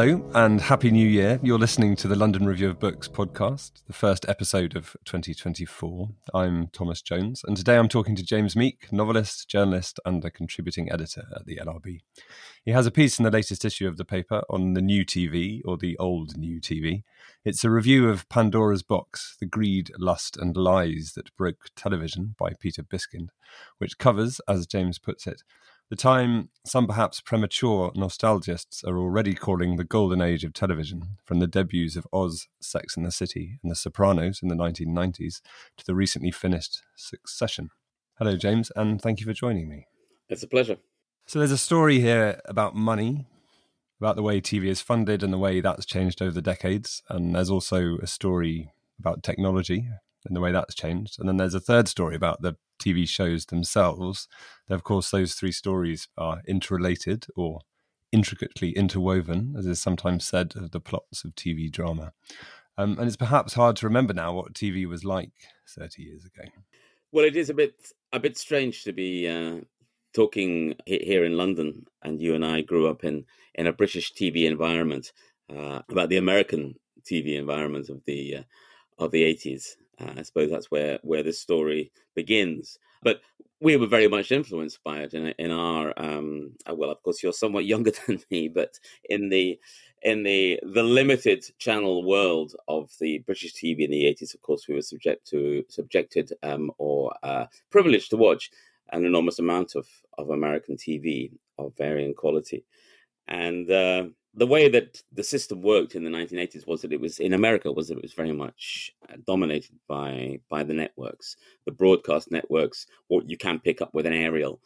Hello and Happy New Year. You're listening to the London Review of Books podcast, the first episode of 2024. I'm Thomas Jones, and today I'm talking to James Meek, novelist, journalist, and a contributing editor at the LRB. He has a piece in the latest issue of the paper on the new TV, or the old new TV. It's a review of Pandora's Box The Greed, Lust, and Lies That Broke Television by Peter Biskind, which covers, as James puts it, the time some perhaps premature nostalgists are already calling the golden age of television, from the debuts of Oz, Sex and the City, and The Sopranos in the 1990s to the recently finished Succession. Hello, James, and thank you for joining me. It's a pleasure. So, there's a story here about money, about the way TV is funded and the way that's changed over the decades. And there's also a story about technology and the way that's changed. And then there's a third story about the TV shows themselves. of course, those three stories are interrelated or intricately interwoven, as is sometimes said of the plots of TV drama. Um, and it's perhaps hard to remember now what TV was like 30 years ago. Well, it is a bit a bit strange to be uh, talking here in London, and you and I grew up in in a British TV environment uh, about the American TV environment of the uh, of the 80s. Uh, I suppose that's where where this story begins. But we were very much influenced by it in in our um, uh, well, of course, you're somewhat younger than me, but in the in the the limited channel world of the British TV in the 80s, of course, we were subject to subjected um, or uh, privileged to watch an enormous amount of of American TV of varying quality, and uh, the way that the system worked in the 1980s was that it was in America was that it was very much uh, dominated by by the networks, the broadcast networks. What you can pick up with an aerial,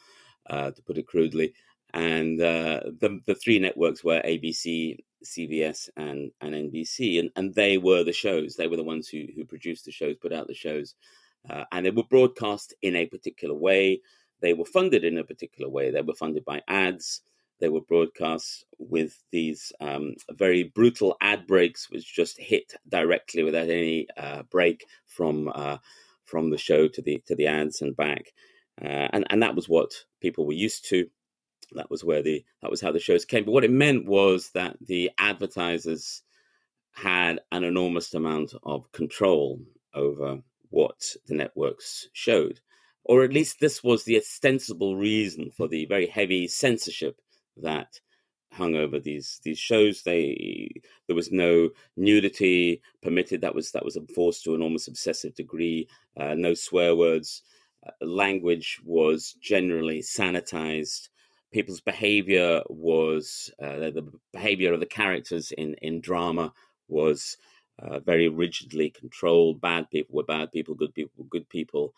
uh, to put it crudely, and uh, the the three networks were ABC, CBS, and and NBC, and and they were the shows. They were the ones who who produced the shows, put out the shows, uh, and they were broadcast in a particular way. They were funded in a particular way. They were funded by ads. They were broadcast with these um, very brutal ad breaks, which just hit directly without any uh, break from uh, from the show to the to the ads and back, uh, and and that was what people were used to. That was where the that was how the shows came. But what it meant was that the advertisers had an enormous amount of control over what the networks showed or at least this was the ostensible reason for the very heavy censorship that hung over these these shows. They there was no nudity permitted. That was that was enforced to an almost obsessive degree. Uh, no swear words. Uh, language was generally sanitized. People's behavior was uh, the behavior of the characters in in drama was uh, very rigidly controlled. Bad people were bad people. Good people were good people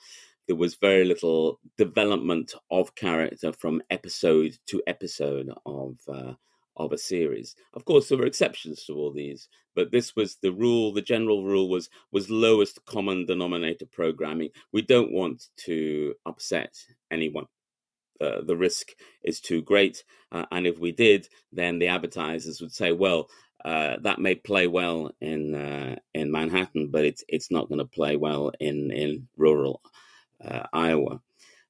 there was very little development of character from episode to episode of uh, of a series. Of course, there were exceptions to all these, but this was the rule. The general rule was was lowest common denominator programming. We don't want to upset anyone. Uh, the risk is too great, uh, and if we did, then the advertisers would say, "Well, uh, that may play well in uh, in Manhattan, but it's it's not going to play well in in rural uh, Iowa.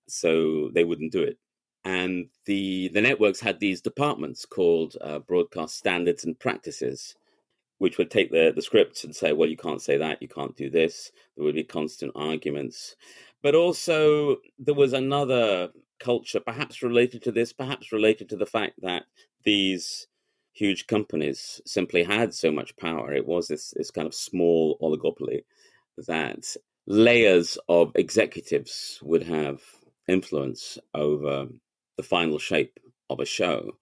So they wouldn't do it. And the, the networks had these departments called uh, broadcast standards and practices, which would take the, the scripts and say, well, you can't say that, you can't do this. There would be constant arguments. But also, there was another culture, perhaps related to this, perhaps related to the fact that these huge companies simply had so much power. It was this, this kind of small oligopoly that layers of executives would have influence over the final shape of a show.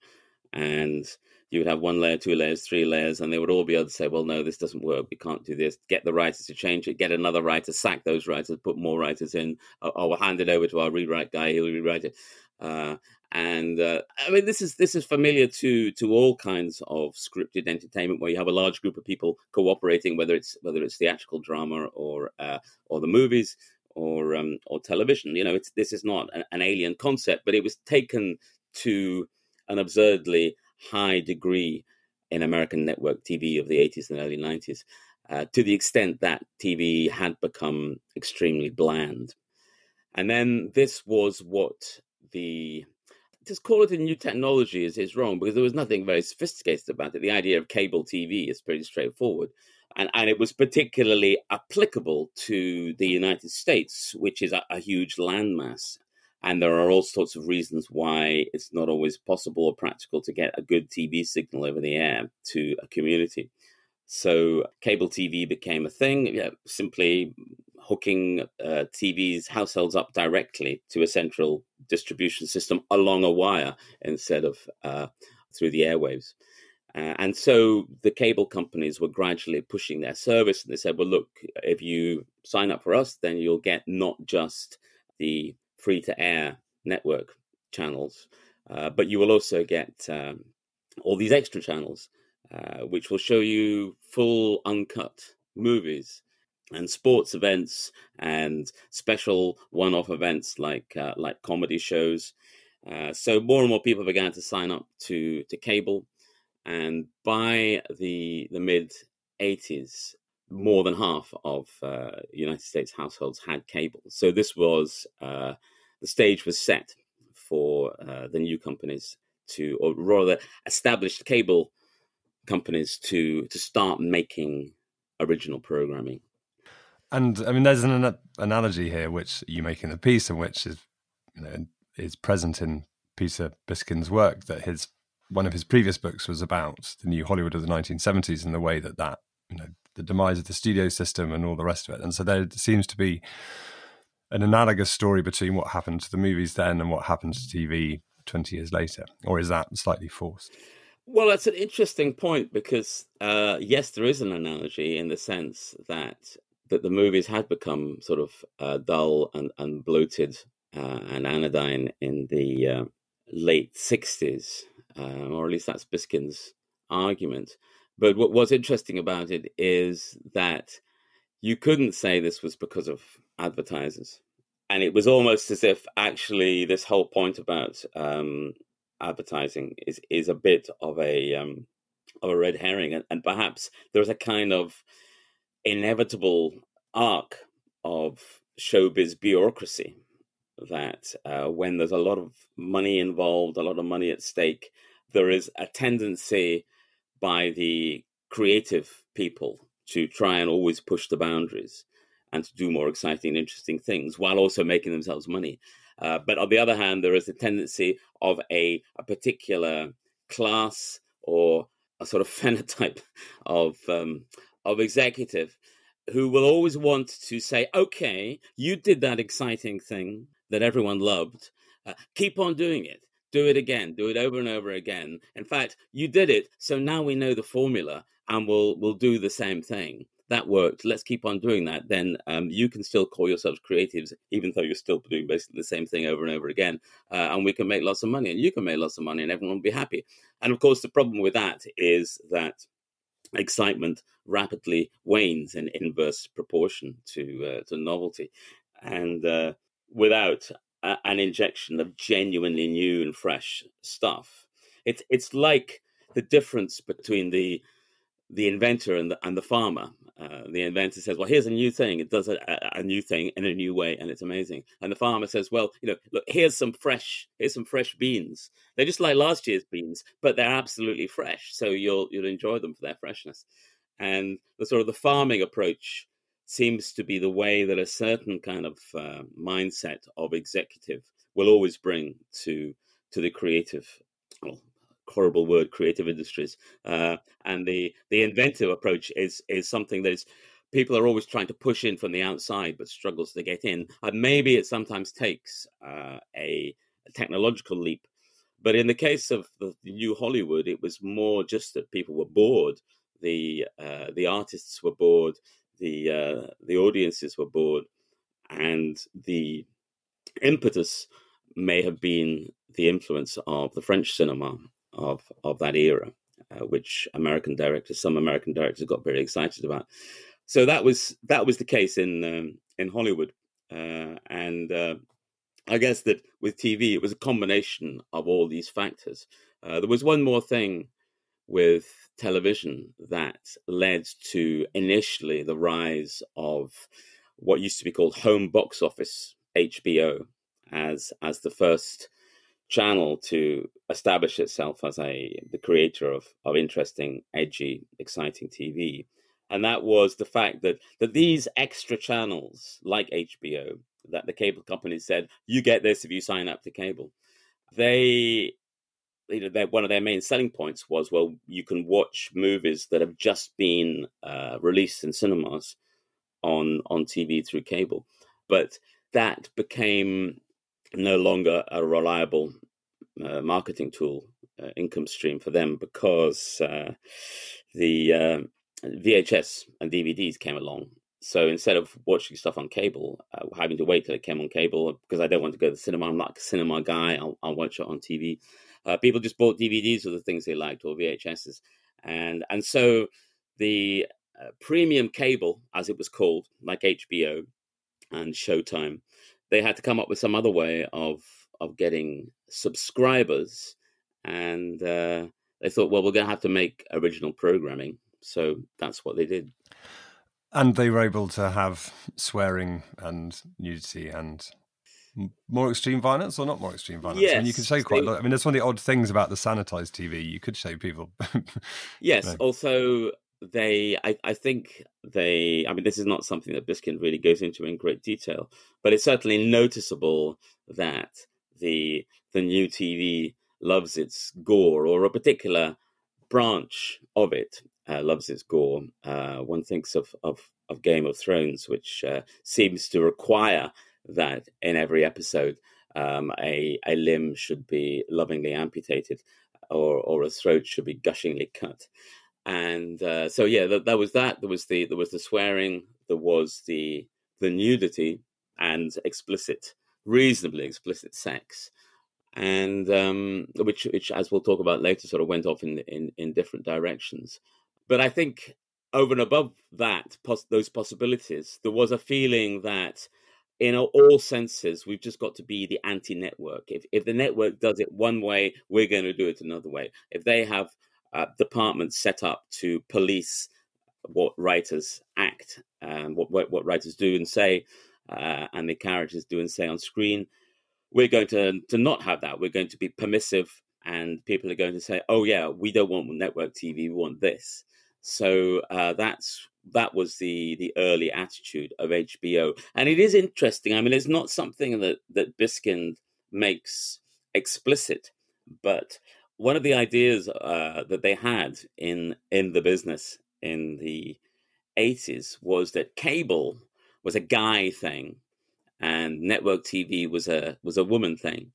And you would have one layer, two layers, three layers, and they would all be able to say, well, no, this doesn't work. We can't do this. Get the writers to change it. Get another writer, sack those writers, put more writers in. Or, or we'll hand it over to our rewrite guy. He'll rewrite it. Uh, and uh, I mean, this is this is familiar to to all kinds of scripted entertainment where you have a large group of people cooperating, whether it's whether it's theatrical drama or uh, or the movies or um, or television. You know, it's this is not an, an alien concept, but it was taken to an absurdly high degree in American network TV of the 80s and early 90s, uh, to the extent that TV had become extremely bland. And then this was what the just call it a new technology is, is wrong because there was nothing very sophisticated about it. The idea of cable TV is pretty straightforward. And, and it was particularly applicable to the United States, which is a, a huge landmass and there are all sorts of reasons why it's not always possible or practical to get a good TV signal over the air to a community. So cable TV became a thing, yeah, simply hooking uh, TVs, households up directly to a central distribution system along a wire instead of uh, through the airwaves. Uh, and so the cable companies were gradually pushing their service, and they said, "Well, look, if you sign up for us, then you'll get not just the free to air network channels, uh, but you will also get um, all these extra channels, uh, which will show you full uncut movies and sports events and special one-off events like uh, like comedy shows. Uh, so more and more people began to sign up to to cable, and by the the mid 80s, more than half of uh, United States households had cable. So this was uh, the stage was set for uh, the new companies to, or rather, established cable companies to to start making original programming. And I mean, there's an analogy here which you make in the piece, and which is you know is present in Peter Biskind's work. That his one of his previous books was about the new Hollywood of the 1970s and the way that that you know the demise of the studio system and all the rest of it. And so there seems to be an analogous story between what happened to the movies then and what happened to TV 20 years later? Or is that slightly forced? Well, that's an interesting point because, uh, yes, there is an analogy in the sense that that the movies had become sort of uh, dull and, and bloated uh, and anodyne in the uh, late 60s, uh, or at least that's Biskind's argument. But what was interesting about it is that you couldn't say this was because of advertisers and it was almost as if actually this whole point about um, advertising is is a bit of a um, of a red herring, and, and perhaps there's a kind of inevitable arc of showbiz bureaucracy that uh, when there's a lot of money involved, a lot of money at stake, there is a tendency by the creative people to try and always push the boundaries and to do more exciting and interesting things while also making themselves money. Uh, but on the other hand, there is a tendency of a, a particular class or a sort of phenotype of um, of executive who will always want to say, "Okay, you did that exciting thing that everyone loved. Uh, keep on doing it. Do it again. Do it over and over again. In fact, you did it, so now we know the formula, and we'll we'll do the same thing." that worked. Let's keep on doing that. Then um, you can still call yourselves creatives, even though you're still doing basically the same thing over and over again. Uh, and we can make lots of money, and you can make lots of money, and everyone will be happy. And of course, the problem with that is that excitement rapidly wanes in inverse proportion to uh, to novelty, and uh, without a- an injection of genuinely new and fresh stuff, it's it's like the difference between the the inventor and the, and the farmer. Uh, the inventor says, "Well, here's a new thing. It does a, a, new thing in a new way, and it's amazing." And the farmer says, "Well, you know, look, here's some fresh, here's some fresh beans. They're just like last year's beans, but they're absolutely fresh. So you'll you'll enjoy them for their freshness." And the sort of the farming approach seems to be the way that a certain kind of uh, mindset of executive will always bring to to the creative horrible word creative industries uh, and the the inventive approach is is something that is people are always trying to push in from the outside but struggles to get in and maybe it sometimes takes uh, a, a, technological leap But in the case of the new Hollywood, it was more just that people were bored. The uh, the artists were bored. The uh, the audiences were bored, and the impetus may have been the influence of the French cinema of of that era, uh, which American directors, some American directors, got very excited about. So that was that was the case in um, in Hollywood, uh, and uh, I guess that with TV, it was a combination of all these factors. Uh, there was one more thing with television that led to initially the rise of what used to be called home box office HBO as as the first channel to establish itself as a the creator of of interesting, edgy, exciting TV. And that was the fact that that these extra channels like HBO that the cable company said, you get this if you sign up to cable. They, you know, one of their main selling points was, well, you can watch movies that have just been uh, released in cinemas on on TV through cable, but that became no longer a reliable uh, marketing tool, uh, income stream for them because uh, the uh, VHS and DVDs came along so instead of watching stuff on cable, uh, having to wait till it came on cable because I don't want to go to the cinema, I'm not a cinema guy. I'll, I'll watch it on TV. Uh, people just bought DVDs of the things they liked or VHSs, and and so the premium cable, as it was called, like HBO and Showtime, they had to come up with some other way of of getting subscribers, and uh, they thought, well, we're going to have to make original programming. So that's what they did. And they were able to have swearing and nudity and more extreme violence or not more extreme violence? Yes, I mean, you could say quite they, a lot. I mean, that's one of the odd things about the sanitized TV. You could show people. yes. Also, they, I, I think they, I mean, this is not something that Biskind really goes into in great detail, but it's certainly noticeable that the the new TV loves its gore or a particular branch of it uh, loves its gore. Uh, one thinks of, of, of Game of Thrones, which uh, seems to require that in every episode um, a a limb should be lovingly amputated, or or a throat should be gushingly cut. And uh, so yeah, that, that was that. There was the there was the swearing. There was the the nudity and explicit, reasonably explicit sex and um, which, which, as we'll talk about later, sort of went off in in, in different directions. But I think over and above that, pos- those possibilities, there was a feeling that in all senses, we've just got to be the anti-network. If if the network does it one way, we're going to do it another way. If they have uh, departments set up to police what writers act and what what, what writers do and say, uh, and the characters do and say on screen, we're going to to not have that. We're going to be permissive, and people are going to say, "Oh yeah, we don't want network TV. We want this." So uh, that's that was the the early attitude of HBO, and it is interesting. I mean, it's not something that that Biskind makes explicit, but one of the ideas uh, that they had in in the business in the 80s was that cable was a guy thing and network TV was a was a woman thing.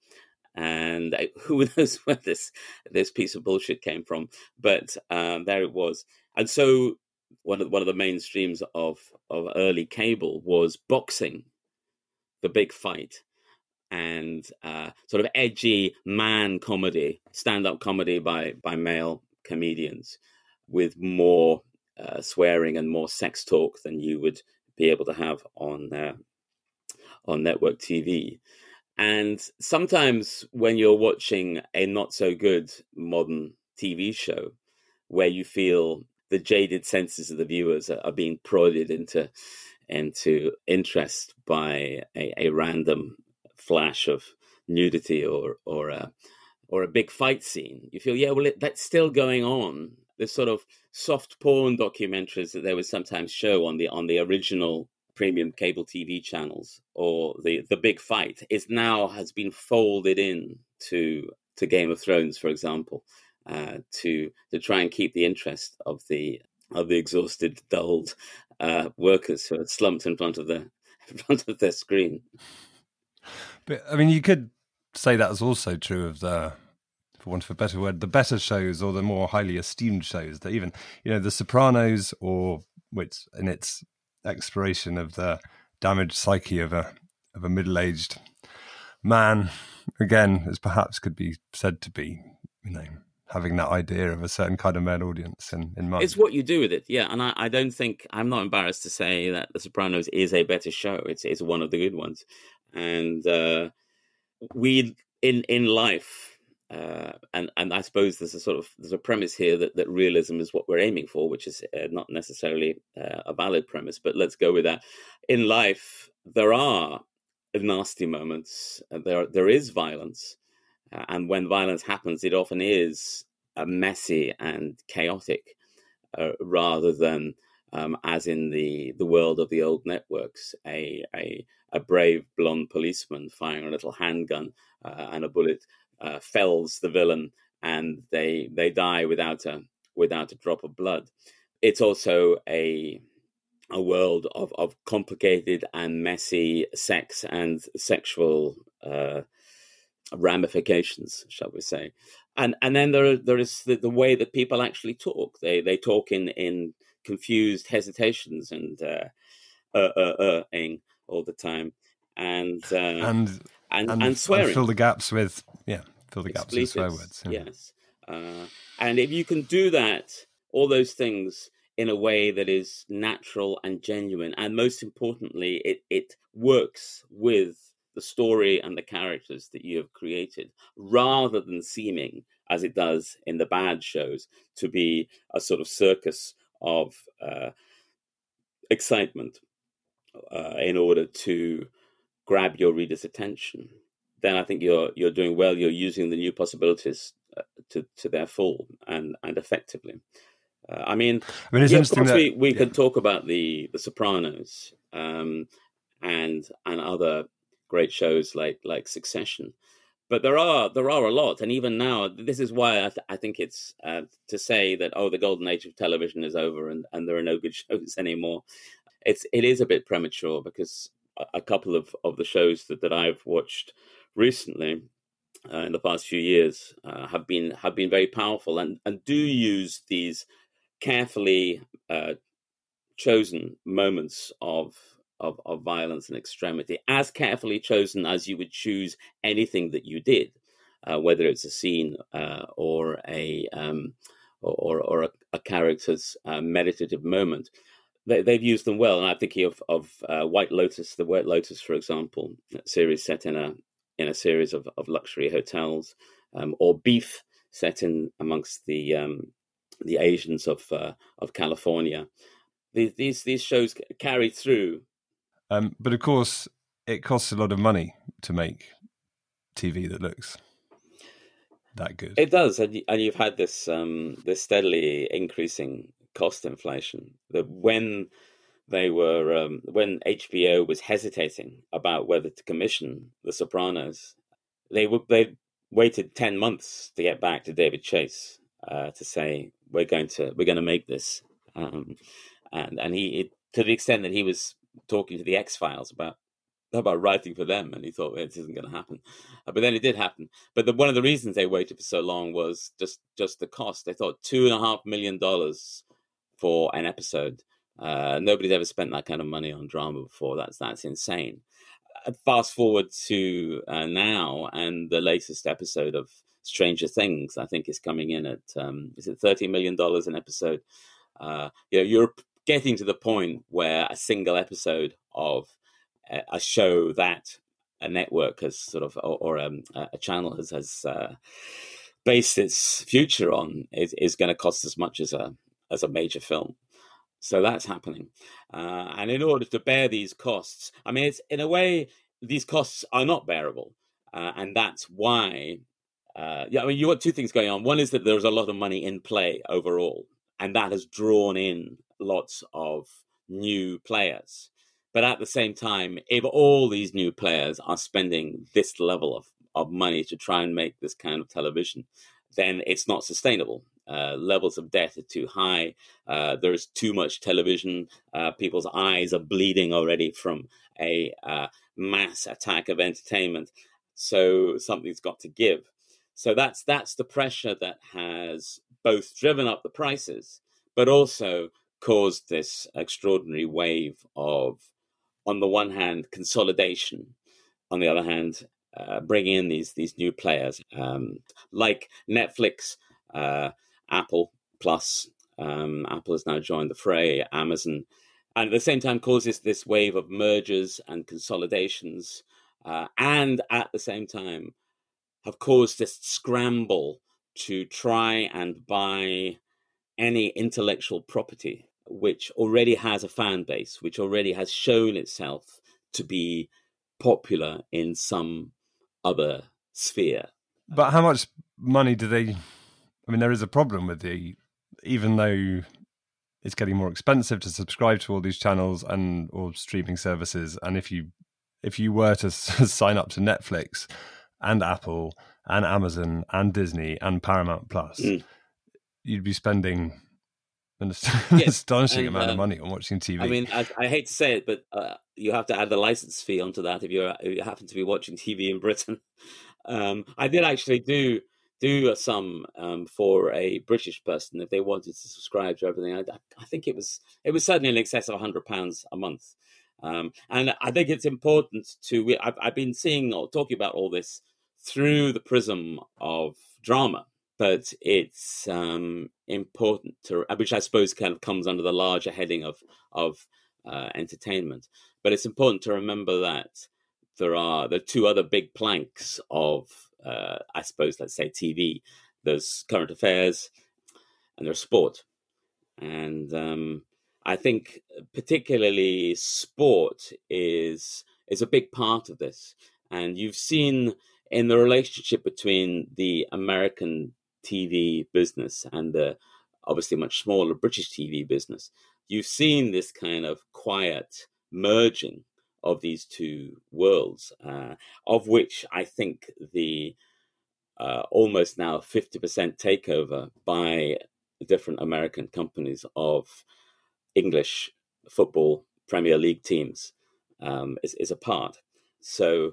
And I, who knows where this this piece of bullshit came from but um, there it was. And so one of one of the main streams of of early cable was boxing, the big fight, and uh, sort of edgy man comedy, stand up comedy by by male comedians, with more uh, swearing and more sex talk than you would be able to have on uh, on network TV. And sometimes when you're watching a not so good modern TV show, where you feel the jaded senses of the viewers are, are being prodded into into interest by a, a random flash of nudity or or a or a big fight scene. You feel, yeah, well, it, that's still going on. The sort of soft porn documentaries that they would sometimes show on the on the original premium cable TV channels, or the the big fight, is now has been folded in to to Game of Thrones, for example, uh, to to try and keep the interest of the of the exhausted, dulled uh, workers who are slumped in front of the in front of their screen. But I mean, you could say that is also true of the for want of a better word, the better shows or the more highly esteemed shows that even, you know, The Sopranos or which in its exploration of the damaged psyche of a of a middle aged man, again, as perhaps could be said to be, you know, having that idea of a certain kind of male audience in, in mind. It's what you do with it, yeah. And I, I don't think I'm not embarrassed to say that The Sopranos is a better show. It's it's one of the good ones, and uh, we in in life. Uh, and and I suppose there's a sort of there's a premise here that, that realism is what we're aiming for, which is uh, not necessarily uh, a valid premise, but let's go with that. In life, there are nasty moments. Uh, there there is violence, uh, and when violence happens, it often is messy and chaotic, uh, rather than um, as in the the world of the old networks, a a, a brave blonde policeman firing a little handgun uh, and a bullet uh, fells the villain, and they they die without a without a drop of blood. It's also a a world of, of complicated and messy sex and sexual uh, ramifications, shall we say? And and then there there is the, the, way that people actually talk. They they talk in in confused hesitations and uh, uh, uh, uh all the time, and uh, and, and and, and swearing. And fill the gaps with yeah, fill the gaps with swear words. Yeah. Yes, uh, and if you can do that, all those things in a way that is natural and genuine. And most importantly, it, it works with the story and the characters that you have created rather than seeming, as it does in the bad shows, to be a sort of circus of uh, excitement uh, in order to grab your reader's attention. Then I think you're you're doing well. You're using the new possibilities uh, to to their full and and effectively. Uh, I mean, I mean, it's yeah, interesting that, we, we yeah. could talk about the the Sopranos um, and and other great shows like like Succession, but there are there are a lot, and even now, this is why I, th- I think it's uh, to say that oh, the golden age of television is over and, and there are no good shows anymore. It's it is a bit premature because a, couple of, of the shows that, that I've watched recently uh, in the past few years uh, have been have been very powerful and, and do use these carefully uh, chosen moments of, of, of violence and extremity, as carefully chosen as you would choose anything that you did, uh, whether it's a scene uh, or a um, or or a, a character's uh, meditative moment. They, have used them well, and I'm thinking of of uh, White Lotus, the White Lotus, for example, series set in a in a series of, of luxury hotels, um, or Beef, set in amongst the um, the Asians of uh, of California. These these these shows carry through. Um, but of course, it costs a lot of money to make TV that looks that good. It does, and and you've had this um, this steadily increasing cost inflation. That when they were um, when HBO was hesitating about whether to commission The Sopranos, they would they waited ten months to get back to David Chase uh, to say we're going to we're going to make this, um, and and he it, to the extent that he was talking to the X Files about about writing for them, and he thought well, this isn't going to happen, uh, but then it did happen. But the, one of the reasons they waited for so long was just just the cost. They thought two and a half million dollars for an episode. Uh, nobody's ever spent that kind of money on drama before. That's that's insane. Uh, fast forward to uh, now, and the latest episode of Stranger Things, I think, is coming in at um, is it thirty million dollars an episode? Uh, you know, you're getting to the point where a single episode of a, show that a network has sort of or, or um, a channel has has uh, based its future on is, is going to cost as much as a as a major film. So that's happening, uh, and in order to bear these costs, I mean, it's in a way these costs are not bearable, uh, and that's why uh, yeah, I mean, you got two things going on. One is that there's a lot of money in play overall, and that has drawn in lots of new players. But at the same time, if all these new players are spending this level of, of money to try and make this kind of television, then it's not sustainable. Uh, levels of debt are too high. Uh, there's too much television. Uh, people's eyes are bleeding already from a uh, mass attack of entertainment. So something's got to give. So that's that's the pressure that has both driven up the prices, but also caused this extraordinary wave of, on the one hand, consolidation, on the other hand, uh, bringing in these these new players um, like Netflix, uh, Apple Plus. Um, Apple has now joined the fray. Amazon, and at the same time, causes this wave of mergers and consolidations, uh, and at the same time, have caused this scramble to try and buy any intellectual property which already has a fan base, which already has shown itself to be popular in some other sphere. But how much money do they? I mean, there is a problem with the, even though it's getting more expensive to subscribe to all these channels and or streaming services, and if you if you were to sign up to Netflix and Apple and Amazon and Disney and Paramount Plus, mm. you'd be spending an astonishing and, amount uh, of money on watching TV. I mean, I, I hate to say it, but uh, you have to add the license fee onto that if, you're, if you happen to be watching TV in Britain. Um, I did actually do do some um, for a British person if they wanted to subscribe to everything. I, I think it was it was certainly in excess of hundred pounds a month, um, and I think it's important to. I've, I've been seeing or talking about all this through the prism of drama but it's um, important to, which I suppose kind of comes under the larger heading of of uh, entertainment. But it's important to remember that there are the two other big planks of, uh, I suppose, let's say TV. There's current affairs, and there's sport, and um, I think particularly sport is is a big part of this. And you've seen in the relationship between the American TV business and the obviously much smaller British TV business, you've seen this kind of quiet merging of these two worlds, uh, of which I think the uh, almost now 50% takeover by different American companies of English football Premier League teams um, is, is a part. So,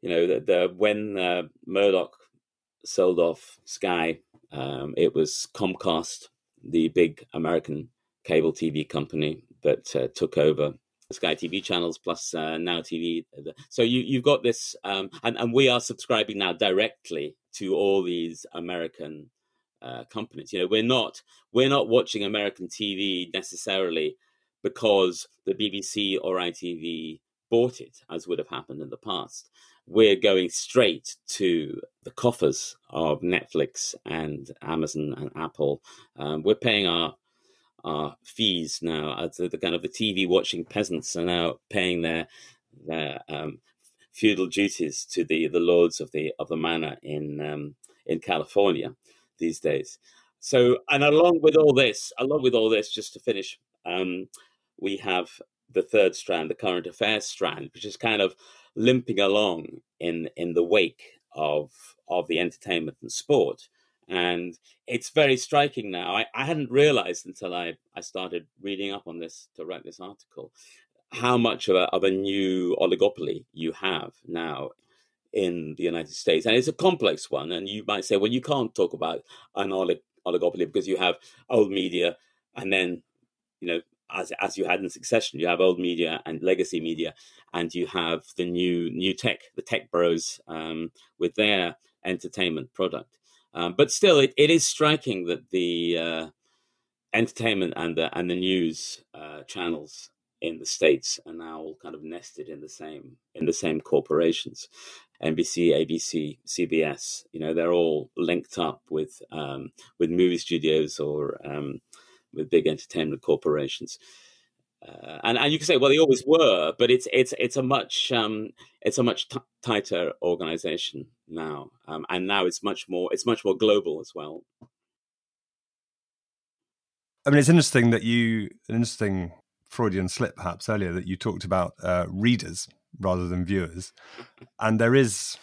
you know, the, the when uh, Murdoch sold off Sky um, it was Comcast, the big American cable TV company that uh, took over Sky TV channels plus uh, Now TV. So you you've got this, um, and and we are subscribing now directly to all these American uh, companies. You know, we're not we're not watching American TV necessarily because the BBC or ITV bought it, as would have happened in the past we're going straight to the coffers of Netflix and Amazon and Apple. Um, we're paying our our fees now. As the, the, kind of the TV watching peasants are now paying their their um, feudal duties to the the lords of the of the manor in um, in California these days. So, and along with all this, along with all this, just to finish, um, we have the third strand, the current affairs strand, which is kind of limping along in in the wake of of the entertainment and sport. And it's very striking now. I, I hadn't realized until I, I started reading up on this to write this article how much of a, of a new oligopoly you have now in the United States. And it's a complex one. And you might say, well, you can't talk about an olig- oligopoly because you have old media and then, you know, as as you had in succession you have old media and legacy media and you have the new new tech the tech bros um, with their entertainment product um, but still it, it is striking that the uh, entertainment and the and the news uh, channels in the states are now all kind of nested in the same in the same corporations NBC, ABC, CBS. You know, they're all linked up with um, with movie studios or um, with big entertainment corporations. Uh, and and you can say, well, they always were, but it's it's it's a much um, it's a much t- tighter organization now, um, and now it's much more it's much more global as well. I mean, it's interesting that you an interesting Freudian slip, perhaps earlier, that you talked about uh, readers rather than viewers, and there is,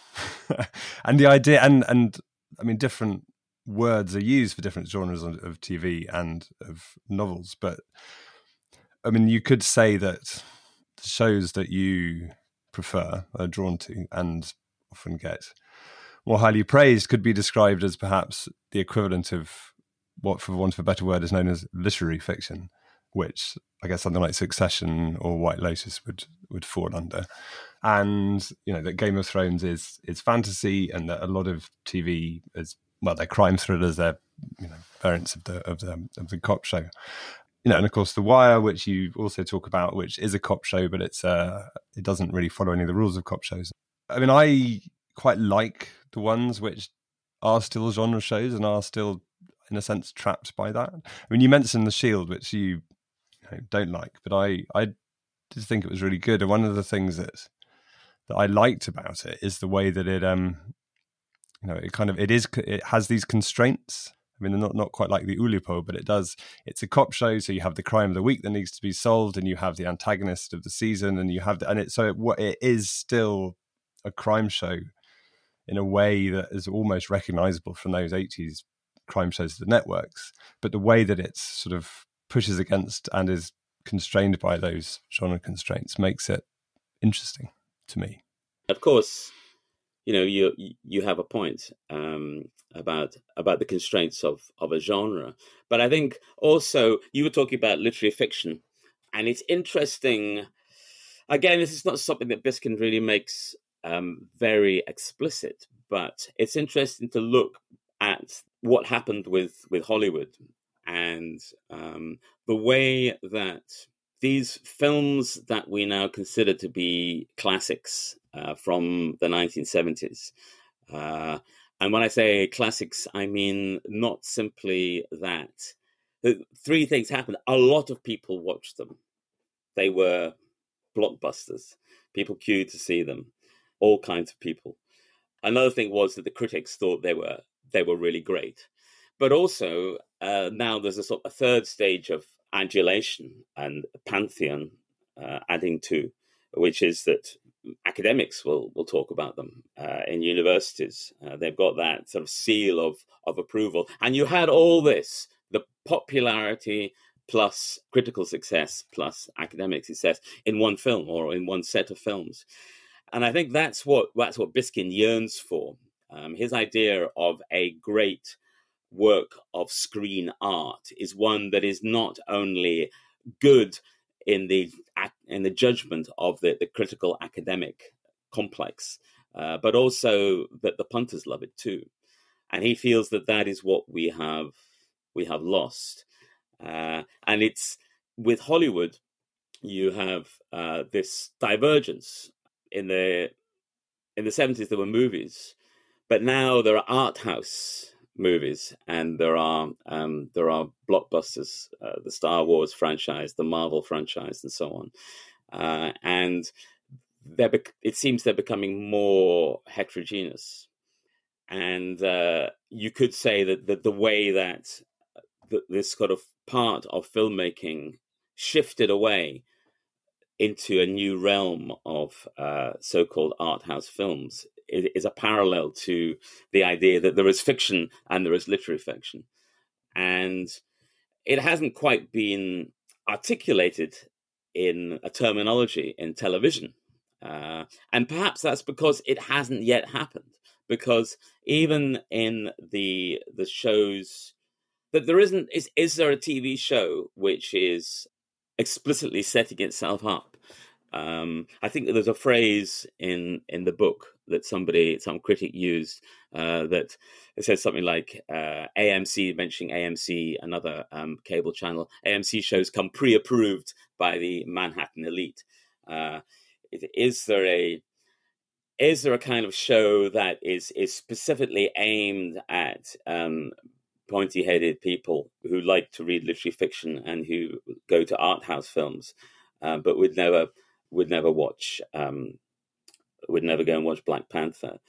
and the idea, and and I mean, different words are used for different genres of, TV and of novels. But I mean, you could say that the shows that you prefer are drawn to and often get more highly praised could be described as perhaps the equivalent of what, for want of a better word, is known as literary fiction, which I guess something like Succession or White Lotus would would fall under. And you know that Game of Thrones is is fantasy, and that a lot of TV is well, they're crime thrillers, they're you know variants of the of the of the cop show. You know, and of course, The Wire, which you also talk about, which is a cop show, but it's uh, it doesn't really follow any of the rules of cop shows. I mean, I quite like the ones which are still genre shows and are still, in a sense, trapped by that. I mean, you mentioned The Shield, which you, you know, don't like, but I I just think it was really good. And one of the things that that I liked about it is the way that it um you know it kind of it is it has these constraints I mean, they're not not quite like the Oulipo, but it does. It's a cop show, so you have the crime of the week that needs to be solved, and you have the antagonist of the season, and you have the, and it so it, it is still a crime show in a way that is almost recognizable from those eighties crime shows of the networks. But the way that it sort of pushes against and is constrained by those genre constraints makes it interesting to me. Of course, you know you you have a point um, about about the constraints of of a genre, but I think also you were talking about literary fiction, and it's interesting. Again, this is not something that Biskind really makes um, very explicit, but it's interesting to look at what happened with with Hollywood and um, the way that these films that we now consider to be classics uh, from the 1970s. Uh, and when I say classics, I mean not simply that. Three things happened. A lot of people watched them. They were blockbusters. People queued to see them. All kinds of people. Another thing was that the critics thought they were they were really great. But also uh, now there's a sort of a third stage of adulation and pantheon uh, adding to, which is that academics will will talk about them uh, in universities. Uh, they've got that sort of seal of of approval, and you had all this the popularity plus critical success plus academic success in one film or in one set of films, and I think that's what that's what Biskind yearns for. Um, his idea of a great work of screen art is one that is not only good in the in the judgment of the, the critical academic complex, uh, but also that the punters love it too, and he feels that that is what we have we have lost, uh, and it's with Hollywood, you have uh, this divergence in the in the seventies there were movies, but now there are art house movies, and there are um, there are blockbusters, uh, the Star Wars franchise, the Marvel franchise, and so on. Uh, and they're bec- it seems they're becoming more heterogeneous, and uh, you could say that, that the way that th- this sort of part of filmmaking shifted away into a new realm of uh, so-called art house films is a parallel to the idea that there is fiction and there is literary fiction. And it hasn't quite been articulated in a terminology in television. Uh, and perhaps that's because it hasn't yet happened. Because even in the the shows that there isn't is is there a TV show which is explicitly setting itself up? Um, I think there's a phrase in in the book that somebody, some critic used uh, that says something like uh, AMC, mentioning AMC, another um, cable channel. AMC shows come pre-approved by the Manhattan elite. Uh, is there a is there a kind of show that is is specifically aimed at um, pointy-headed people who like to read literary fiction and who go to art house films, uh, but would never would never watch um, would never go and watch Black Panther.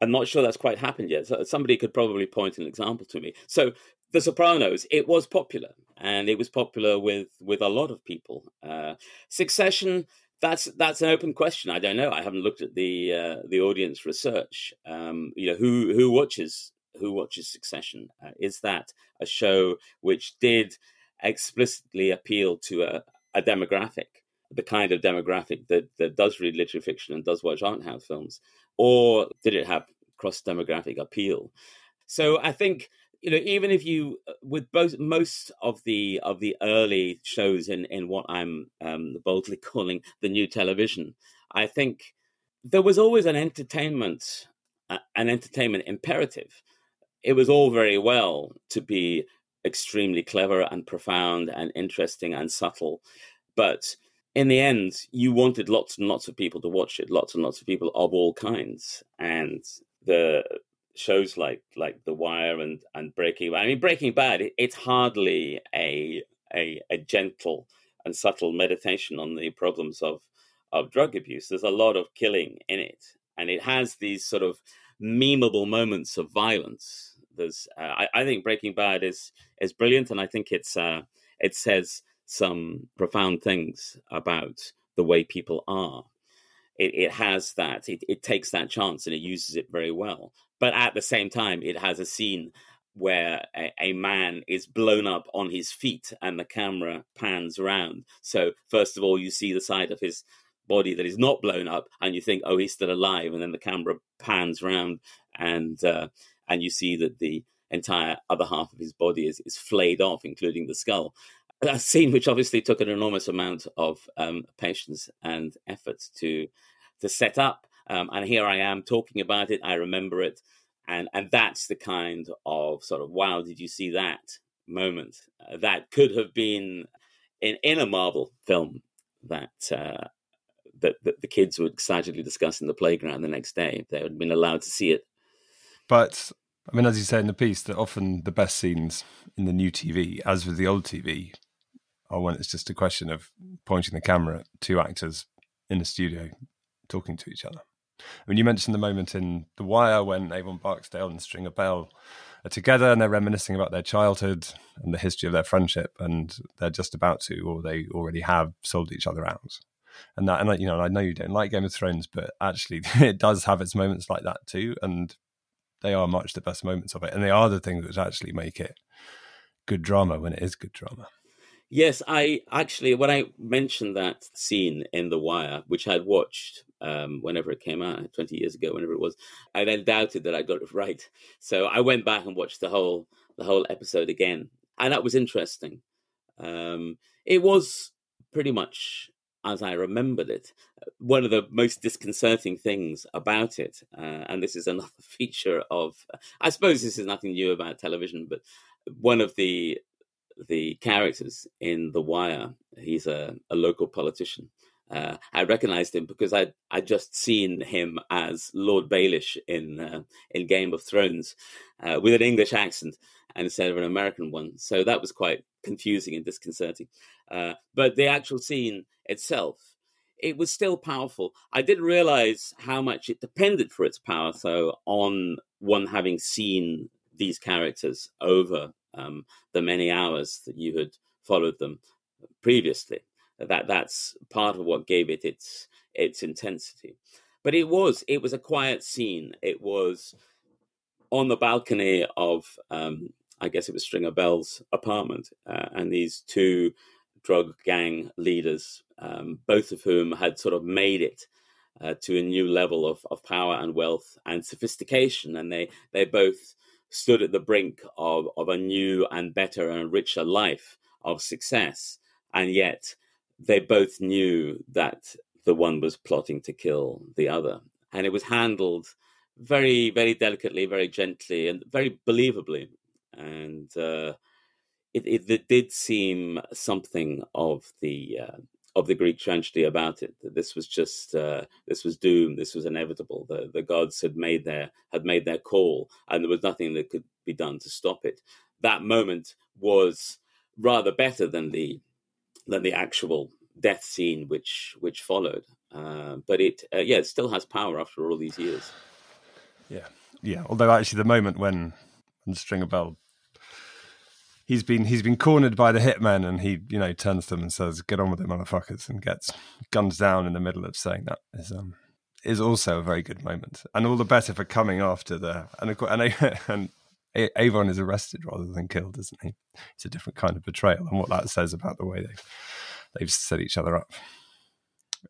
I'm not sure that's quite happened yet. So somebody could probably point an example to me. So The Sopranos, it was popular, and it was popular with with a lot of people. Uh, Succession, that's that's an open question. I don't know. I haven't looked at the uh, the audience research. Um, you know, who who watches who watches Succession? Uh, is that a show which did explicitly appeal to a, a demographic? The kind of demographic that, that does read literary fiction and does watch art house films? Or did it have cross demographic appeal. So I think you know even if you uh, with both most of the of the early shows in in what I'm um, boldly calling the new television, I think there was always an entertainment uh, an entertainment imperative. It was all very well to be extremely clever and profound and interesting and subtle, but in the end, you wanted lots and lots of people to watch it, lots and lots of people of all kinds, and the shows like like The Wire and and Breaking Bad. I mean, Breaking Bad. It, it's hardly a, a a gentle and subtle meditation on the problems of of drug abuse. There's a lot of killing in it, and it has these sort of memeable moments of violence. There's, uh, I, I, think Breaking Bad is is brilliant, and I think it's uh, it says some profound things about the way people are. It, it has that, it, it takes that chance and it uses it very well. But at the same time, it has a scene where a, a, man is blown up on his feet and the camera pans around. So, first of all, you see the side of his body that is not blown up, and you think, oh, he's still alive. And then the camera pans around and uh, and you see that the entire other half of his body is, is flayed off, including the skull a scene which obviously took an enormous amount of um, patience and effort to to set up. Um, and here I am talking about it. I remember it, and and that's the kind of sort of wow, did you see that moment? Uh, that could have been in in a Marvel film that. Uh, that, that the kids would excitedly discuss in the playground the next day they had been allowed to see it. But I mean, as you say in the piece, that often the best scenes in the new TV, as with the old TV, or when it's just a question of pointing the camera at two actors in a studio talking to each other. I mean, you mentioned the moment in The Wire when Avon Barksdale and Stringer Bell are together and they're reminiscing about their childhood and the history of their friendship, and they're just about to, or they already have, sold each other out. And that, and you know, I know you don't like Game of Thrones, but actually, it does have its moments like that too, and they are much the best moments of it, and they are the things which actually make it good drama when it is good drama. Yes, I actually, when I mentioned that scene in The Wire, which I'd watched um, whenever it came out, 20 years ago, whenever it was, I then doubted that I got it right. So I went back and watched the whole the whole episode again, and that was interesting. Um, it was pretty much as I remembered it. One of the most disconcerting things about it, uh, and this is another feature of, I suppose this is nothing new about television, but one of the the characters in The Wire. He's a, a local politician. Uh, I recognized him because I I just seen him as Lord Baelish in uh, in Game of Thrones uh, with an English accent instead of an American one. So that was quite confusing and disconcerting. Uh, but the actual scene itself, it was still powerful. I didn't realize how much it depended for its power, though, on one having seen these characters over um, the many hours that you had followed them previously. That that's part of what gave it its its intensity. But it was it was a quiet scene. It was on the balcony of um, I guess it was Stringer Bell's apartment, uh, and these two drug gang leaders, um, both of whom had sort of made it uh, to a new level of, of power and wealth and sophistication, and they they both stood at the brink of, of a new and better and richer life of success. And yet they both knew that the one was plotting to kill the other. And it was handled very, very delicately, very gently, and very believably. And uh, it, it, it, did seem something of the uh, of the Greek tragedy about it. That this was just uh, this was doomed. This was inevitable. The the gods had made their had made their call, and there was nothing that could be done to stop it. That moment was rather better than the than the actual death scene which which followed. Uh, but it uh, yeah, it still has power after all these years. Yeah, yeah. Although actually, the moment when when Stringer Bell he's been he's been cornered by the hitmen and he you know turns to them and says get on with it motherfuckers and gets guns down in the middle of saying that is um is also a very good moment. And all the better for coming after the and and, and Avon is arrested rather than killed isn't he? It's a different kind of betrayal and what that says about the way they've they've set each other up.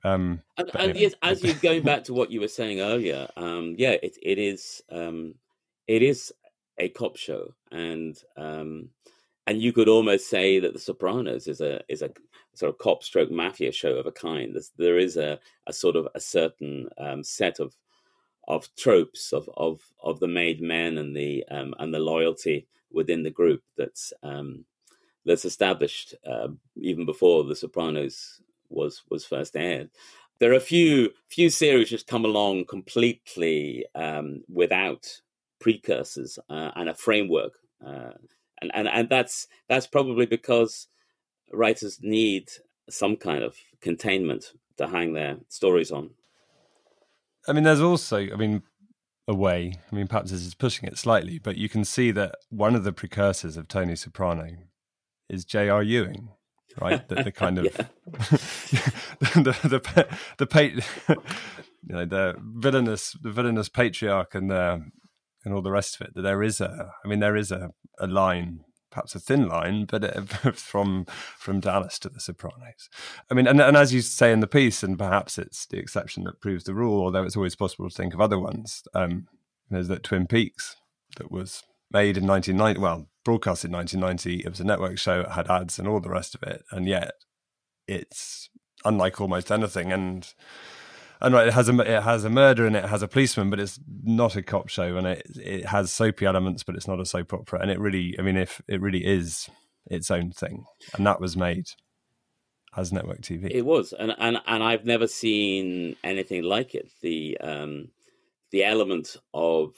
Um, and, and yes, as you going back to what you were saying earlier, um, yeah, it it is um, it is a cop show, and um, and you could almost say that The Sopranos is a is a sort of cop stroke mafia show of a kind. There's, there is a, a sort of a certain um, set of of tropes of of of the made men and the um, and the loyalty within the group that's um, that's established uh, even before The Sopranos was was first aired. There are a few few series just come along completely um, without precursors uh, and a framework, uh, and, and and that's that's probably because writers need some kind of containment to hang their stories on. I mean, there's also, I mean, a way. I mean, perhaps this is pushing it slightly, but you can see that one of the precursors of Tony Soprano is J.R. Ewing, right? the, the kind of the the the, the you know the villainous the villainous patriarch and the and all the rest of it. That there is a, I mean, there is a a line perhaps a thin line, but uh, from from Dallas to The Sopranos. I mean, and, and as you say in the piece, and perhaps it's the exception that proves the rule, although it's always possible to think of other ones. Um, there's that Twin Peaks that was made in 1990, well, broadcast in 1990. It was a network show, it had ads and all the rest of it, and yet it's unlike almost anything. And and right, it has a it has a murder and it has a policeman, but it's not a cop show, and it it has soapy elements, but it's not a soap opera. And it really, I mean, if it really is its own thing, and that was made as network TV. It was, and and and I've never seen anything like it. The um, the element of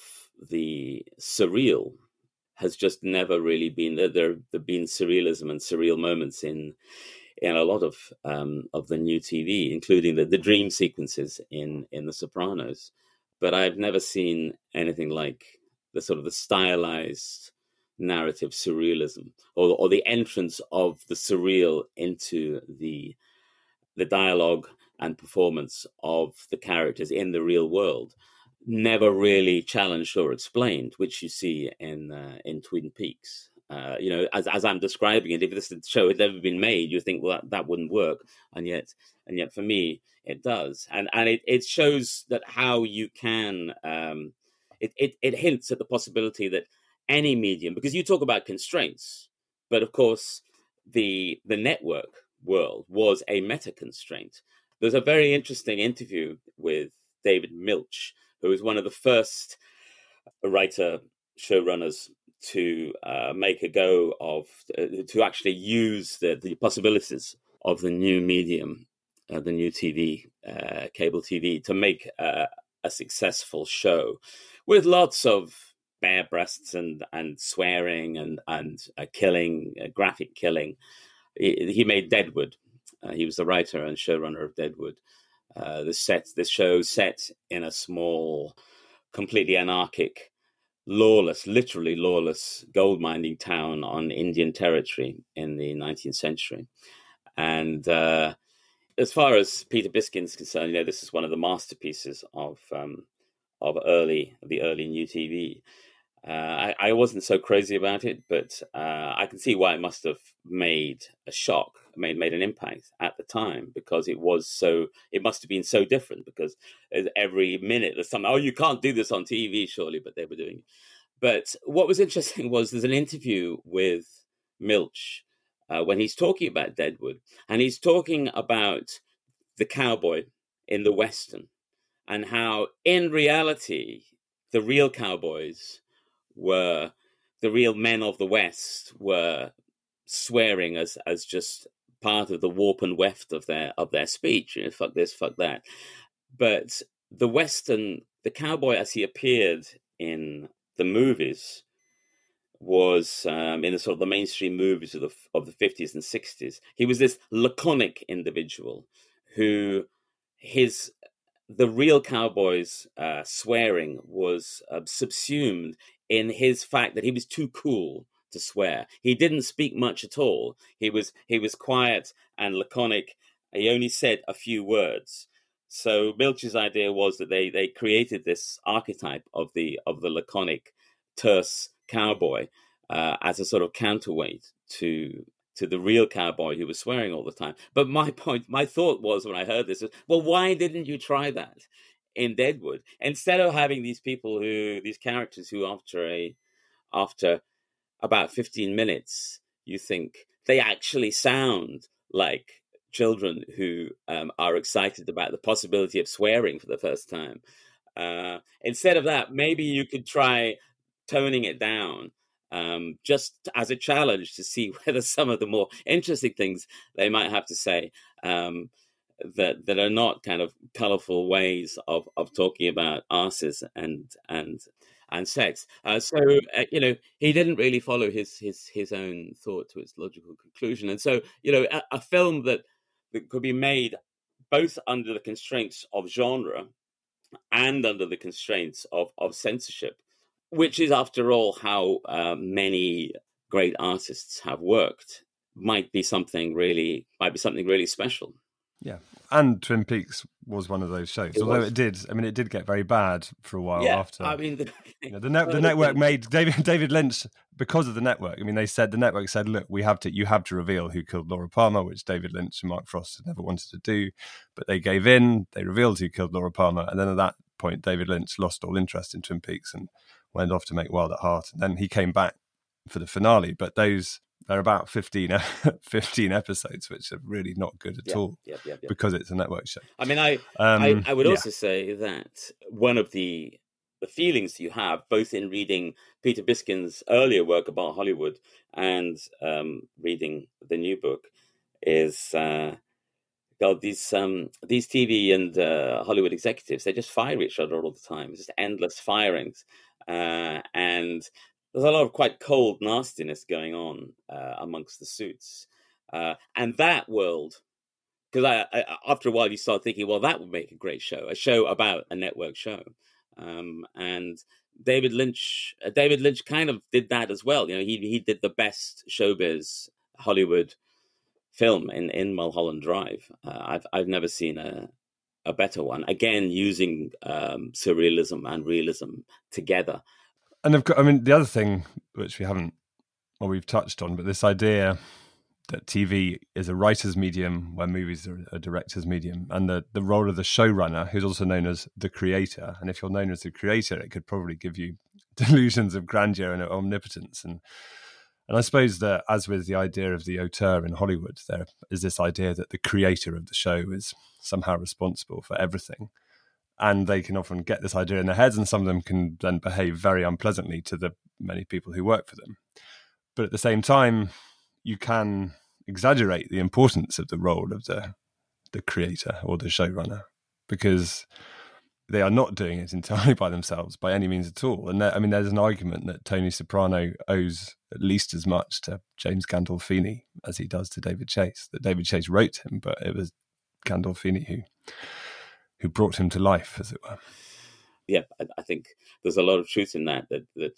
the surreal has just never really been there. There have been surrealism and surreal moments in in a lot of um, of the new TV, including the, the dream sequences in in The Sopranos. But I've never seen anything like the sort of the stylized narrative surrealism or or the entrance of the surreal into the the dialogue and performance of the characters in the real world never really challenged or explained which you see in uh, in Twin Peaks uh, you know, as as I'm describing it, if this show had never been made, you'd think, well, that, that wouldn't work, and yet, and yet, for me, it does, and and it, it shows that how you can, um, it, it it hints at the possibility that any medium, because you talk about constraints, but of course, the the network world was a meta constraint. There's a very interesting interview with David Milch, who was one of the first writer showrunners to uh, make a go of uh, to actually use the, the possibilities of the new medium, uh, the new TV, uh, cable TV, to make a successful show with lots of bare breasts and and swearing and and killing, a graphic killing. He, he made Deadwood. Uh, he was the writer and showrunner of Deadwood. Uh, the set, this show set in a small, completely anarchic lawless, literally lawless gold mining town on Indian territory in the 19th century. And uh, as far as Peter Biskind's concerned, you know, this is one of the masterpieces of um, of early the early new TV. Uh, I, I, wasn't so crazy about it, but uh, I can see why it must have made a shock, made made an impact at the time because it was so. It must have been so different because every minute there's something. Oh, you can't do this on TV, surely, but they were doing it. But what was interesting was there's an interview with Milch uh, when he's talking about Deadwood, and he's talking about the cowboy in the Western and how, in reality, the real cowboys were the real men of the West were swearing as as just part of the warp and weft of their of their speech. You know, fuck this, fuck that. But the Western, the cowboy as he appeared in the movies was um, in the sort of the mainstream movies of the of the fifties and sixties. He was this laconic individual who his the real cowboy's uh, swearing was uh, subsumed in his fact that he was too cool to swear. He didn't speak much at all. He was he was quiet and laconic. He only said a few words. So Milch's idea was that they they created this archetype of the of the laconic, terse cowboy uh, as a sort of counterweight to to the real cowboy who was swearing all the time. But my point, my thought was when I heard this, was, well, why didn't you try that in Deadwood instead of having these people who, these characters who, after a, after about fifteen minutes, you think they actually sound like children who um, are excited about the possibility of swearing for the first time. Uh, instead of that, maybe you could try toning it down um, just as a challenge to see whether some of the more interesting things they might have to say um, that that are not kind of colorful ways of of talking about asses and and and sex. Uh, so uh, you know he didn't really follow his his his own thought to its logical conclusion, and so you know a, a film that that could be made both under the constraints of genre and under the constraints of of censorship which is, after all, how uh, many great artists have worked, might be something really might be something really special. Yeah, and Twin Peaks was one of those shows. It although was. it did, I mean, it did get very bad for a while yeah, after. I mean, the, you know, the, net, the network made David David Lynch because of the network. I mean, they said the network said, "Look, we have to, you have to reveal who killed Laura Palmer," which David Lynch and Mark Frost had never wanted to do, but they gave in. They revealed who killed Laura Palmer, and then at that point, David Lynch lost all interest in Twin Peaks and went off to make Wild at Heart. And then he came back for the finale. But those they're about 15, 15 episodes, which are really not good at all because it's a network show. I mean, I um, I, I, would also say that one of the the feelings you have, both in reading Peter Biskind's earlier work about Hollywood and um, reading the new book, is uh, God, these um, these TV and uh, Hollywood executives they just fire each other all the time. It's just endless firings uh, and there's a lot of quite cold nastiness going on uh, amongst the suits. Uh, and that world, because after a while you start thinking, well, that would make a great show, a show about a network show. Um, and David Lynch, uh, David Lynch kind of did that as well. You know, he he did the best showbiz Hollywood film in in Mulholland Drive. Uh, I've I've never seen a a better one. Again, using um, surrealism and realism together. And I've got, I mean, the other thing which we haven't, or we've touched on, but this idea that TV is a writer's medium where movies are a director's medium, and the, the role of the showrunner, who's also known as the creator. And if you're known as the creator, it could probably give you delusions of grandeur and omnipotence. And and I suppose that, as with the idea of the auteur in Hollywood, there is this idea that the creator of the show is somehow responsible for everything. And they can often get this idea in their heads, and some of them can then behave very unpleasantly to the many people who work for them. But at the same time, you can exaggerate the importance of the role of the the creator or the showrunner because they are not doing it entirely by themselves by any means at all. And I mean, there's an argument that Tony Soprano owes at least as much to James Gandolfini as he does to David Chase. That David Chase wrote him, but it was Gandolfini who who brought him to life, as it were. Yeah, I, think there's a lot of truth in that. That that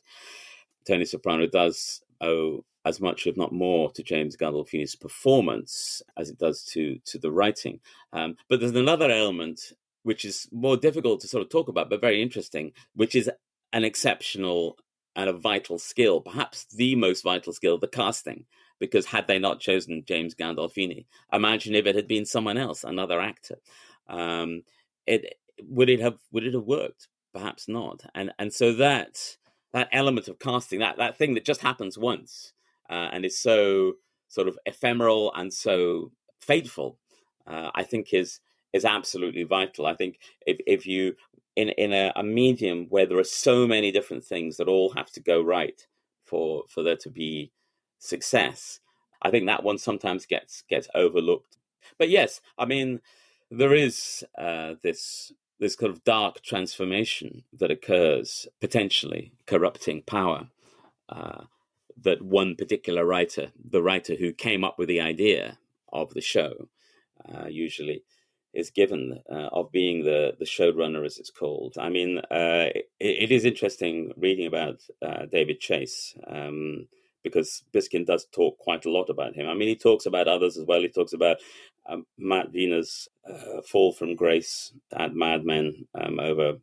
Tony Soprano does owe as much, if not more, to James Gandolfini's performance as it does to to the writing. Um, but there's another element which is more difficult to sort of talk about, but very interesting, which is an exceptional and a vital skill, perhaps the most vital skill, the casting. Because had they not chosen James Gandolfini, imagine if it had been someone else, another actor. Um, it would it have would it have worked? Perhaps not. And and so that that element of casting, that that thing that just happens once uh, and is so sort of ephemeral and so fateful, uh, I think is is absolutely vital. I think if, if you in in a, a, medium where there are so many different things that all have to go right for for there to be success, I think that one sometimes gets gets overlooked. But yes, I mean there is uh, this this kind of dark transformation that occurs potentially corrupting power. Uh, that one particular writer, the writer who came up with the idea of the show, uh, usually is given uh, of being the the showrunner, as it's called. I mean, uh, it, it is interesting reading about uh, David Chase um, because Biskind does talk quite a lot about him. I mean, he talks about others as well. He talks about um, Matt Weiner's uh, fall from grace at Mad Men um, over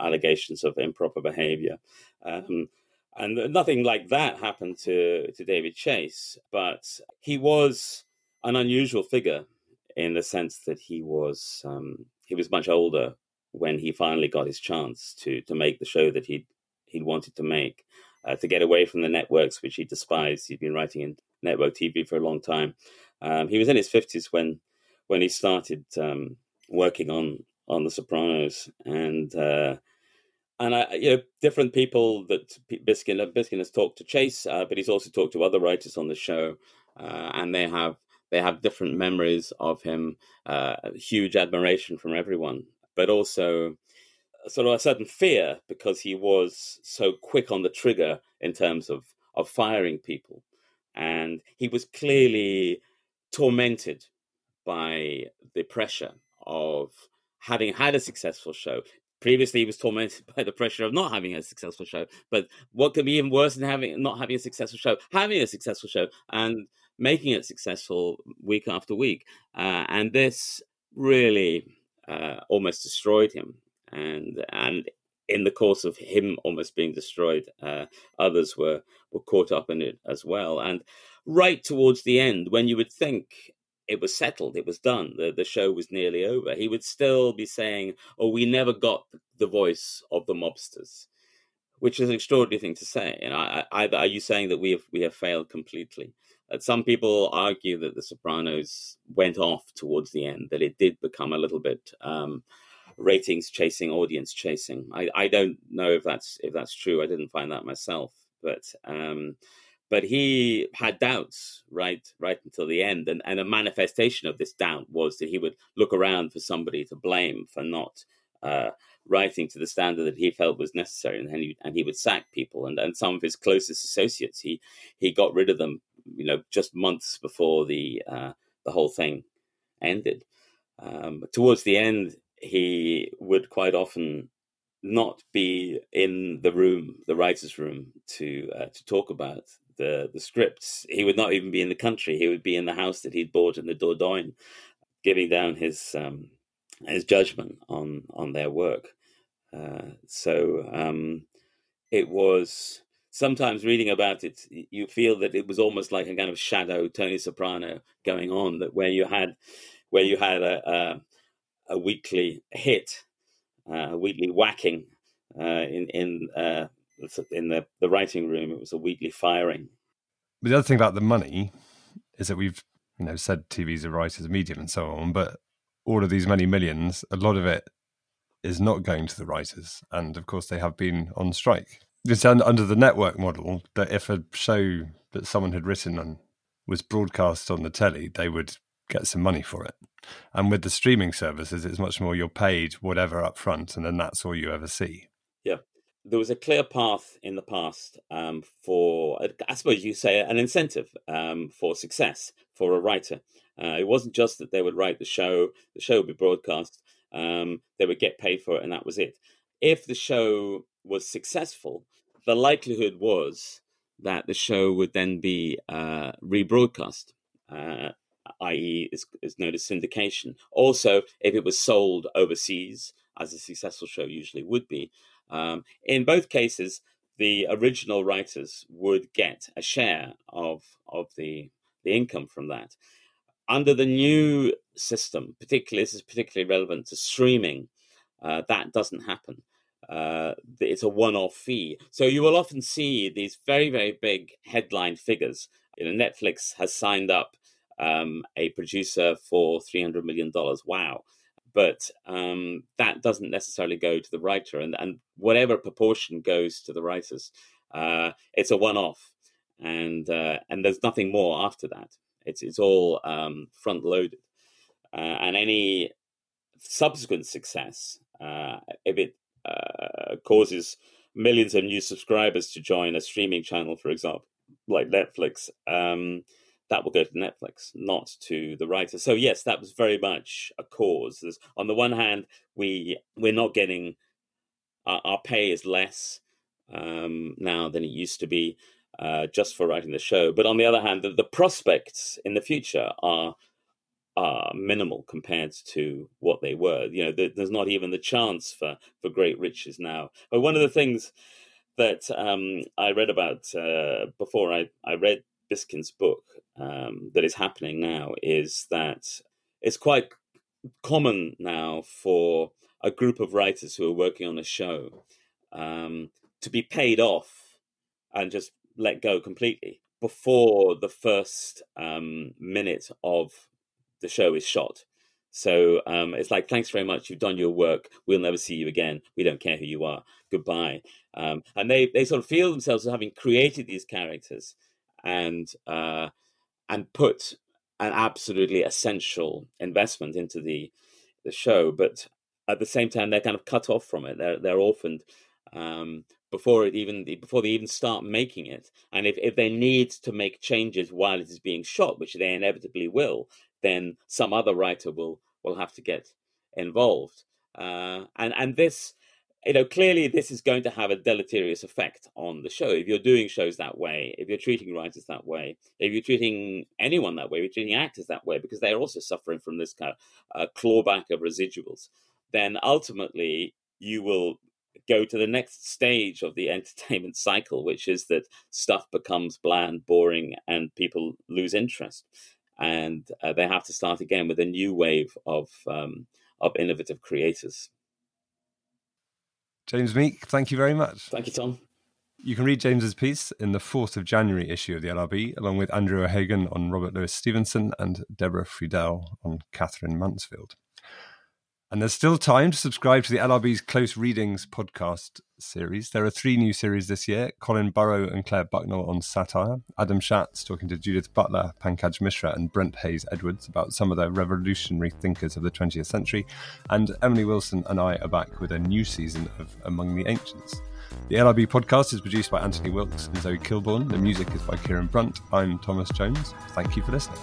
allegations of improper behavior. Um, And nothing like that happened to, to David Chase, but he was an unusual figure in the sense that he was um, he was much older when he finally got his chance to to make the show that he he wanted to make, uh, to get away from the networks which he despised. He'd been writing in network TV for a long time. Um, he was in his fifties when when he started um, working on on The Sopranos, and uh, and I, you know, different people that Biskind Biskind has talked to Chase, uh, but he's also talked to other writers on the show, uh, and they have they have different memories of him, uh, huge admiration from everyone, but also sort of a certain fear because he was so quick on the trigger in terms of of firing people, and he was clearly tormented by the pressure of having had a successful show. Previously, he was tormented by the pressure of not having a successful show. But what could be even worse than having not having a successful show? Having a successful show and making it successful week after week. Uh, and this really uh, almost destroyed him. And and in the course of him almost being destroyed, uh, others were were caught up in it as well. And right towards the end, when you would think it was settled, it was done, the, the show was nearly over, he would still be saying, Oh, we never got the voice of the mobsters, which is an extraordinary thing to say. And I, I, are you saying that we have, we have failed completely? Some people argue that The Sopranos went off towards the end, that it did become a little bit um, ratings chasing, audience chasing. I, I don't know if that's if that's true. I didn't find that myself, but um, but he had doubts right right until the end. And, and a manifestation of this doubt was that he would look around for somebody to blame for not uh, writing to the standard that he felt was necessary. And he, and he would sack people. And, and some of his closest associates he he got rid of them you know just months before the uh, the whole thing ended. Um, towards the end he would quite often not be in the room, the writers' room, to uh, to talk about the the scripts. He would not even be in the country. He would be in the house that he'd bought in the Dordogne, giving down his um, his judgment on on their work. Uh, so um, it was sometimes reading about it, you feel that it was almost like a kind of shadow Tony Soprano going on. That where you had where you had a a, a weekly hit, uh, a weekly whacking uh, in in uh, in the, the writing room, it was a weekly firing. But the other thing about the money is that we've you know said TV's a writer's medium and so on, but all of these many millions, a lot of it is not going to the writers, and of course they have been on strike. It's under the network model that if a show that someone had written on was broadcast on the telly, they would get some money for it. And with the streaming services, it's much more you're paid whatever up front, and then that's all you ever see. Yeah there was a clear path in the past um, for, I suppose you say, an incentive um, for success for a writer. Uh, it wasn't just that they would write the show, the show would be broadcast, um, they would get paid for it, and that was it. If the show was successful, the likelihood was that the show would then be uh, rebroadcast, uh, i.e., is, is known as syndication. Also, if it was sold overseas, as a successful show usually would be, um, in both cases, the original writers would get a share of of the the income from that. Under the new system, particularly this is particularly relevant to streaming, uh, that doesn't happen. Uh, it's a one-off fee, so you will often see these very very big headline figures. You know, Netflix has signed up um, a producer for three hundred million dollars. Wow! but um, that doesn't necessarily go to the writer, and, and whatever proportion goes to the writers, uh, it's a one-off, and uh, and there's nothing more after that. It's it's all um, front-loaded, uh, and any subsequent success, uh, if it uh, causes millions of new subscribers to join a streaming channel, for example, like Netflix. That will go to Netflix, not to the writer. So yes, that was very much a cause. There's, on the one hand, we we're not getting our, our pay is less um, now than it used to be uh, just for writing the show. But on the other hand, the, the prospects in the future are are minimal compared to what they were. You know, there's not even the chance for for great riches now. But one of the things that um, I read about uh, before I, I read Biskind's book um, that is happening now is that it's quite common now for a group of writers who are working on a show um, to be paid off and just let go completely before the first um, minute of the show is shot. So um, it's like, thanks very much. You've done your work. We'll never see you again. We don't care who you are. Goodbye. Um, and they, they sort of feel themselves as having created these characters and uh, and put an absolutely essential investment into the the show, but at the same time they're kind of cut off from it. They're they're orphaned um, before it even before they even start making it. And if, if they need to make changes while it is being shot, which they inevitably will, then some other writer will will have to get involved. Uh, and and this you know, clearly this is going to have a deleterious effect on the show. If you're doing shows that way, if you're treating writers that way, if you're treating anyone that way, if you're treating actors that way, because they're also suffering from this kind of uh, clawback of residuals, then ultimately you will go to the next stage of the entertainment cycle, which is that stuff becomes bland, boring, and people lose interest, and uh, they have to start again with a new wave of um, of innovative creators. James Meek, thank you very much. Thank you, Tom. You can read James's piece in the 4th of January issue of the LRB, along with Andrew O'Hagan on Robert Louis Stevenson and Deborah Friedell on Katherine Mansfield. And there's still time to subscribe to the LRB's Close Readings podcast series. There are three new series this year Colin Burrow and Clare Bucknell on satire, Adam Schatz talking to Judith Butler, Pankaj Mishra, and Brent Hayes Edwards about some of the revolutionary thinkers of the 20th century, and Emily Wilson and I are back with a new season of Among the Ancients. The LRB podcast is produced by Anthony Wilks and Zoe Kilbourn. The music is by Kieran Brunt. I'm Thomas Jones. Thank you for listening.